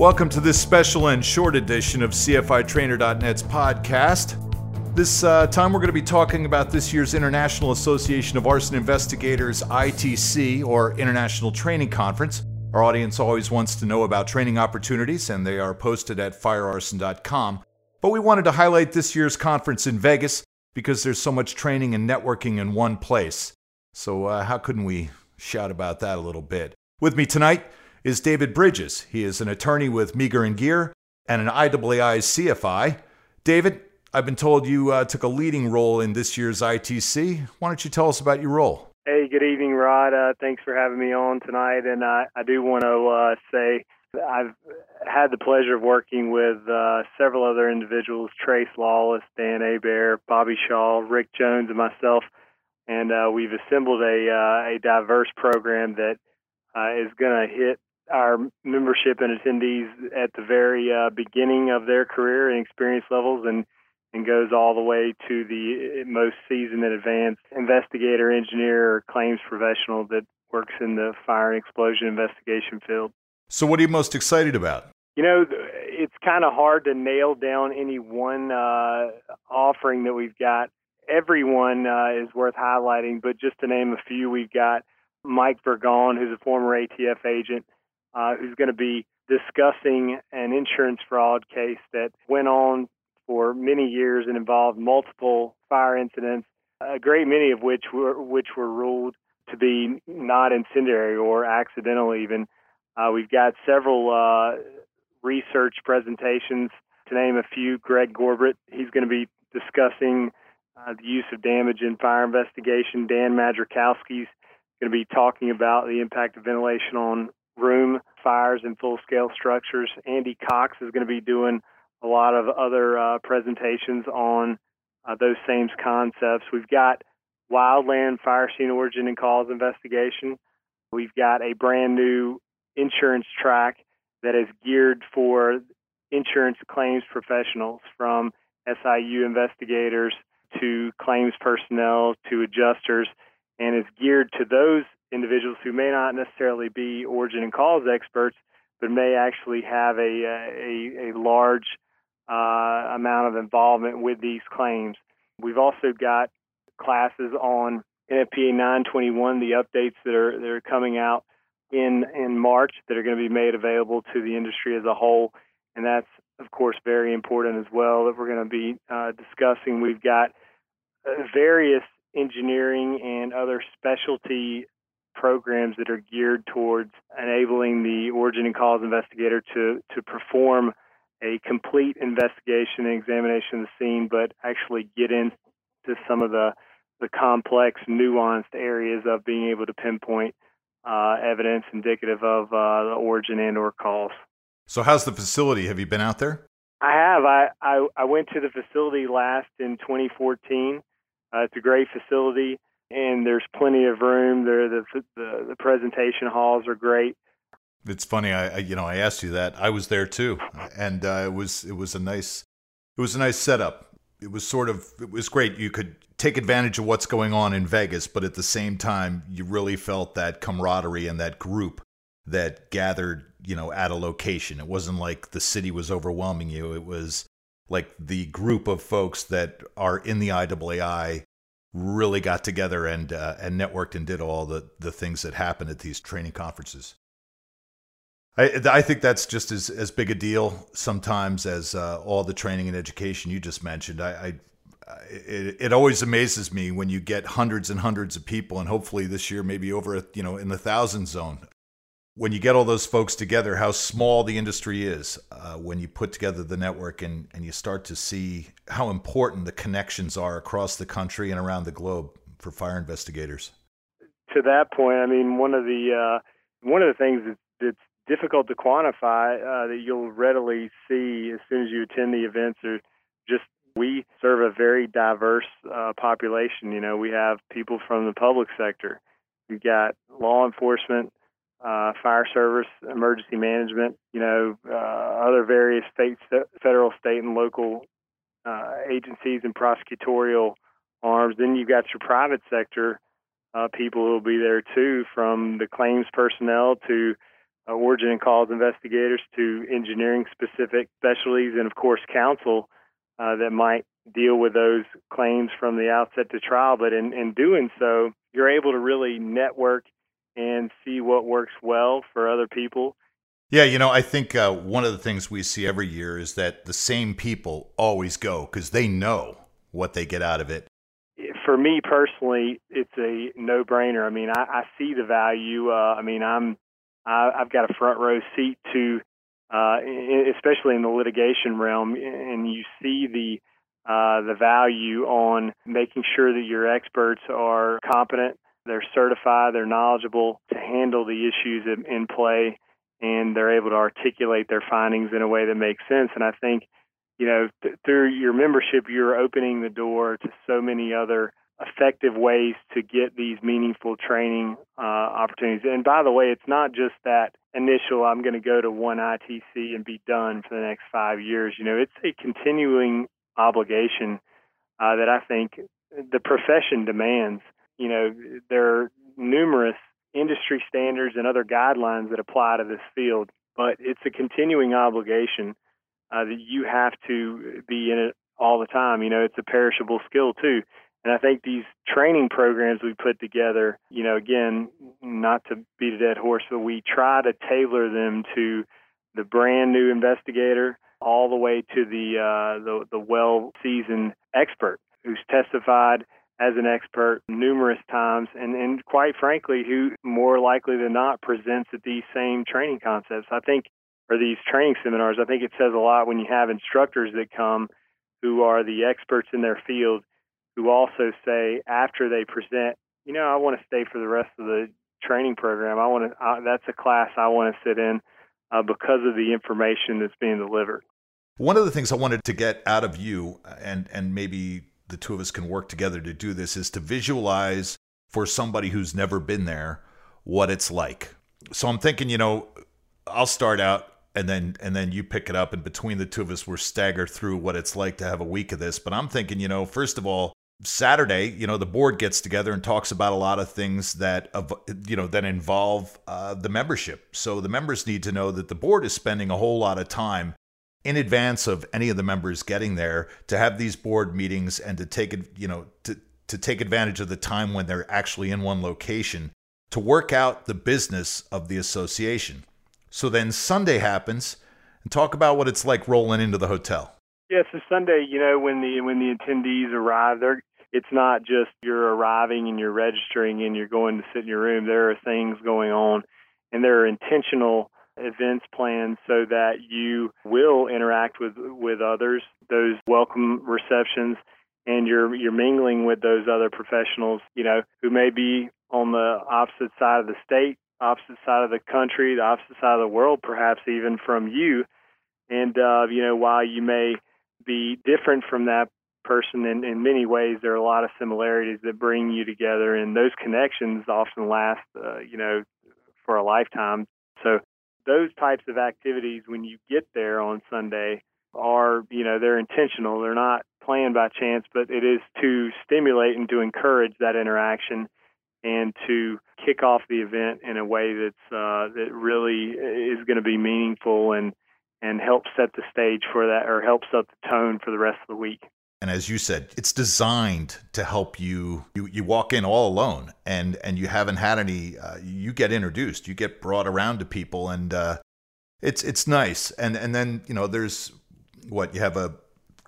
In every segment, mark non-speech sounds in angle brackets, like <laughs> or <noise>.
Welcome to this special and short edition of CFITrainer.net's podcast. This uh, time we're going to be talking about this year's International Association of Arson Investigators ITC, or International Training Conference. Our audience always wants to know about training opportunities, and they are posted at firearson.com. But we wanted to highlight this year's conference in Vegas because there's so much training and networking in one place. So, uh, how couldn't we shout about that a little bit? With me tonight, is David Bridges. He is an attorney with Meagher and Geer and an IAAI CFI. David, I've been told you uh, took a leading role in this year's ITC. Why don't you tell us about your role? Hey, good evening, Rod. Uh, thanks for having me on tonight. And uh, I do want to uh, say I've had the pleasure of working with uh, several other individuals Trace Lawless, Dan Hebert, Bobby Shaw, Rick Jones, and myself. And uh, we've assembled a, a diverse program that is going to hit our membership and attendees at the very uh, beginning of their career and experience levels and and goes all the way to the most seasoned and advanced investigator, engineer, or claims professional that works in the fire and explosion investigation field. So, what are you most excited about? You know, it's kind of hard to nail down any one uh, offering that we've got. Everyone uh, is worth highlighting, but just to name a few, we've got Mike Vergon, who's a former ATF agent uh, who's going to be discussing an insurance fraud case that went on for many years and involved multiple fire incidents, a great many of which were which were ruled to be not incendiary or accidental. Even uh, we've got several uh, research presentations. To name a few, Greg Gorbett, he's going to be discussing uh, the use of damage in fire investigation. Dan Madrzykowski's going to be talking about the impact of ventilation on room fires and full scale structures. Andy Cox is going to be doing a lot of other uh, presentations on uh, those same concepts. We've got wildland fire scene origin and cause investigation. We've got a brand new insurance track that is geared for insurance claims professionals from SIU investigators to claims personnel to adjusters and is geared to those individuals who may not necessarily be origin and cause experts, but may actually have a a, a large uh, amount of involvement with these claims. We've also got classes on NFPA 921, the updates that are that are coming out in in March that are going to be made available to the industry as a whole, and that's of course very important as well that we're going to be uh, discussing. We've got uh, various engineering and other specialty programs that are geared towards enabling the origin and cause investigator to, to perform a complete investigation and examination of the scene, but actually get into some of the, the complex, nuanced areas of being able to pinpoint uh, evidence indicative of uh, the origin and or cause. So, how's the facility? Have you been out there? I have. I, I, I went to the facility last in 2014. Uh, it's a great facility and there's plenty of room. There, the, the the presentation halls are great. It's funny, I, you know I asked you that. I was there too, and uh, it was it was a nice it was a nice setup. It was sort of it was great. You could take advantage of what's going on in Vegas, but at the same time, you really felt that camaraderie and that group that gathered, you know, at a location. It wasn't like the city was overwhelming you. It was like the group of folks that are in the IAAI really got together and uh, and networked and did all the the things that happen at these training conferences. I I think that's just as as big a deal sometimes as uh, all the training and education you just mentioned. I, I it, it always amazes me when you get hundreds and hundreds of people, and hopefully this year maybe over you know in the thousand zone when you get all those folks together, how small the industry is uh, when you put together the network and, and you start to see how important the connections are across the country and around the globe for fire investigators. To that point, I mean, one of the uh, one of the things that's, that's difficult to quantify uh, that you'll readily see as soon as you attend the events are just we serve a very diverse uh, population. You know, we have people from the public sector, we've got law enforcement uh, fire service, emergency management, you know, uh, other various state, federal, state, and local uh, agencies and prosecutorial arms. Then you've got your private sector uh, people who will be there too, from the claims personnel to uh, origin and cause investigators to engineering specific specialties, and of course, counsel uh, that might deal with those claims from the outset to trial. But in, in doing so, you're able to really network and see what works well for other people. Yeah, you know, I think uh, one of the things we see every year is that the same people always go because they know what they get out of it. For me personally, it's a no-brainer. I mean, I, I see the value. Uh, I mean, I'm I, I've got a front row seat to, uh, especially in the litigation realm, and you see the uh, the value on making sure that your experts are competent, they're certified, they're knowledgeable to handle the issues in, play, and they're able to articulate their findings in a way that makes sense. And I think, you know, th- through your membership, you're opening the door to so many other effective ways to get these meaningful training uh, opportunities. And by the way, it's not just that initial, I'm going to go to one ITC and be done for the next five years. You know, it's a continuing obligation uh, that I think the profession demands. You know, there are numerous industry standards and other guidelines that apply to this field, but it's a continuing obligation uh, that you have to be in it all the time. You know, it's a perishable skill too. And I think these training programs we put together, you know, again, not to beat a dead horse, but we try to tailor them to the brand new investigator all the way to the uh, the, the well seasoned expert who's testified as an expert numerous times and, and quite frankly who more likely than not presents at these same training concepts. I think or these training seminars, I think it says a lot when you have instructors that come who are the experts in their field who also say after they present, you know, I want to stay for the rest of the training program. I want to. Uh, that's a class I want to sit in uh, because of the information that's being delivered. One of the things I wanted to get out of you, and and maybe the two of us can work together to do this, is to visualize for somebody who's never been there what it's like. So I'm thinking, you know, I'll start out and then and then you pick it up and between the two of us we're stagger through what it's like to have a week of this but i'm thinking you know first of all Saturday, you know, the board gets together and talks about a lot of things that, you know, that involve uh, the membership. So the members need to know that the board is spending a whole lot of time in advance of any of the members getting there to have these board meetings and to take it, you know, to, to take advantage of the time when they're actually in one location to work out the business of the association. So then Sunday happens and talk about what it's like rolling into the hotel. Yeah, so Sunday, you know, when the when the attendees arrive, they're it's not just you're arriving and you're registering and you're going to sit in your room. There are things going on, and there are intentional events planned so that you will interact with with others. Those welcome receptions, and you're you're mingling with those other professionals, you know, who may be on the opposite side of the state, opposite side of the country, the opposite side of the world, perhaps even from you. And uh, you know, while you may be different from that person in, in many ways there are a lot of similarities that bring you together and those connections often last uh, you know for a lifetime so those types of activities when you get there on sunday are you know they're intentional. They're not planned by chance but it is to stimulate and to encourage that interaction and to kick off the event in a way that's uh, that really is going to be meaningful and and help set the stage for that or help set the tone for the rest of the week and as you said it's designed to help you you, you walk in all alone and and you haven't had any uh, you get introduced you get brought around to people and uh, it's it's nice. And and then you know there's what you have a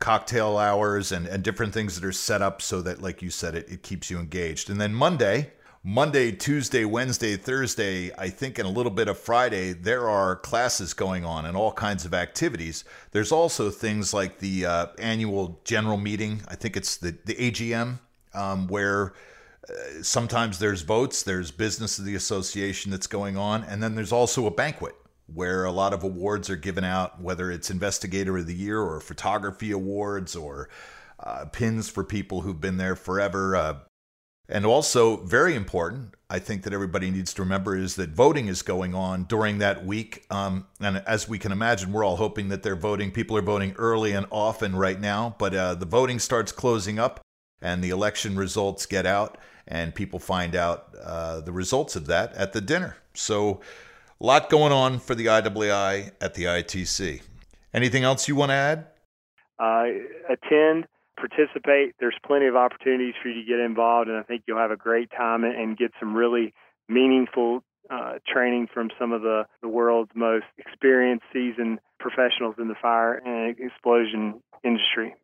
cocktail hours and and different things that are set up so that like you said it, it keeps you engaged. And then monday Monday, Tuesday, Wednesday, Thursday, I think, and a little bit of Friday, there are classes going on and all kinds of activities. There's also things like the uh, annual general meeting. I think it's the, the AGM, um, where uh, sometimes there's votes, there's business of the association that's going on, and then there's also a banquet where a lot of awards are given out, whether it's Investigator of the Year or Photography Awards or uh, pins for people who've been there forever. Uh, and also, very important, I think that everybody needs to remember is that voting is going on during that week. Um, and as we can imagine, we're all hoping that they're voting. People are voting early and often right now, but uh, the voting starts closing up and the election results get out, and people find out uh, the results of that at the dinner. So, A lot going on for the IAAI at the ITC. Anything else you want to add? Uh, attend, participate. There's plenty of opportunities for you to get involved, and I think you'll have a great time and get some really meaningful uh, training from some of the, the world's most experienced, seasoned professionals in the fire and explosion industry.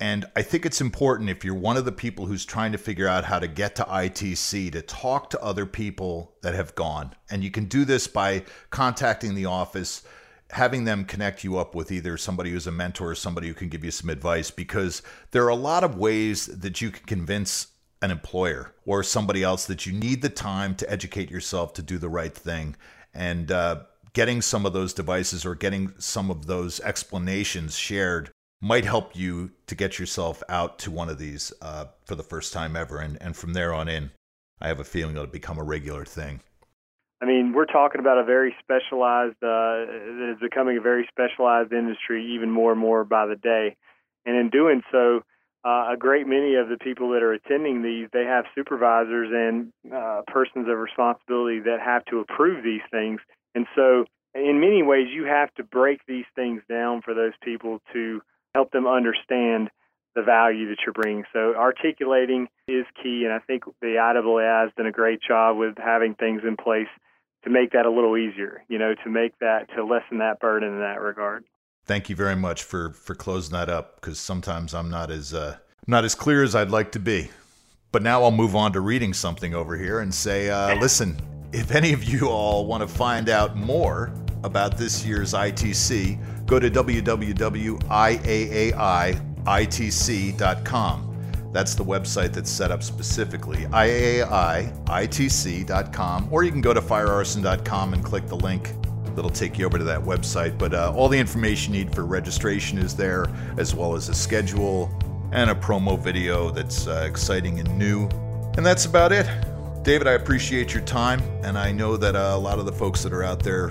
And I think it's important if you're one of the people who's trying to figure out how to get to ITC to talk to other people that have gone. And you can do this by contacting the office, having them connect you up with either somebody who's a mentor or somebody who can give you some advice because there are a lot of ways that you can convince an employer or somebody else that you need the time to educate yourself to do the right thing. And uh, getting some of those devices or getting some of those explanations shared might help you to get yourself out to one of these uh, for the first time ever. And, and from there on in, I have a feeling it'll become a regular thing. I mean, we're talking about a very specialized, uh, it is becoming a very specialized industry even more and more by the day. And in doing so, uh, a great many of the people that are attending these, they have supervisors and uh, persons of responsibility that have to approve these things. And so, in many ways, you have to break these things down for those people to help them understand the value that you're bringing. So articulating is key, and I think the IAAI has done a great job with having things in place to make that a little easier. You know, to make that to lessen that burden in that regard. Thank you very much for for closing that up because sometimes I'm not as uh, not as clear as I'd like to be. But now I'll move on to reading something over here and say, uh, <laughs> listen, if any of you all want to find out more about this year's ITC, go to www.iaaitc.com. That's the website that's set up specifically, iaaitc.com, or you can go to firearson.com and click the link that'll take you over to that website. But uh, all the information you need for registration is there, as well as a schedule and a promo video that's uh, exciting and new. And that's about it. David, I appreciate your time, and I know that uh, a lot of the folks that are out there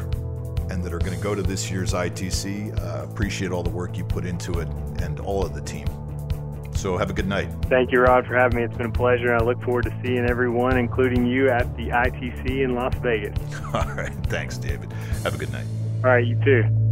and that are going to go to this year's ITC. Uh, appreciate all the work you put into it and all of the team. So have a good night. Thank you, Rod, for having me. It's been a pleasure. I look forward to seeing everyone, including you, at the ITC in Las Vegas. <laughs> All right. Thanks, David. Have a good night. All right. You too.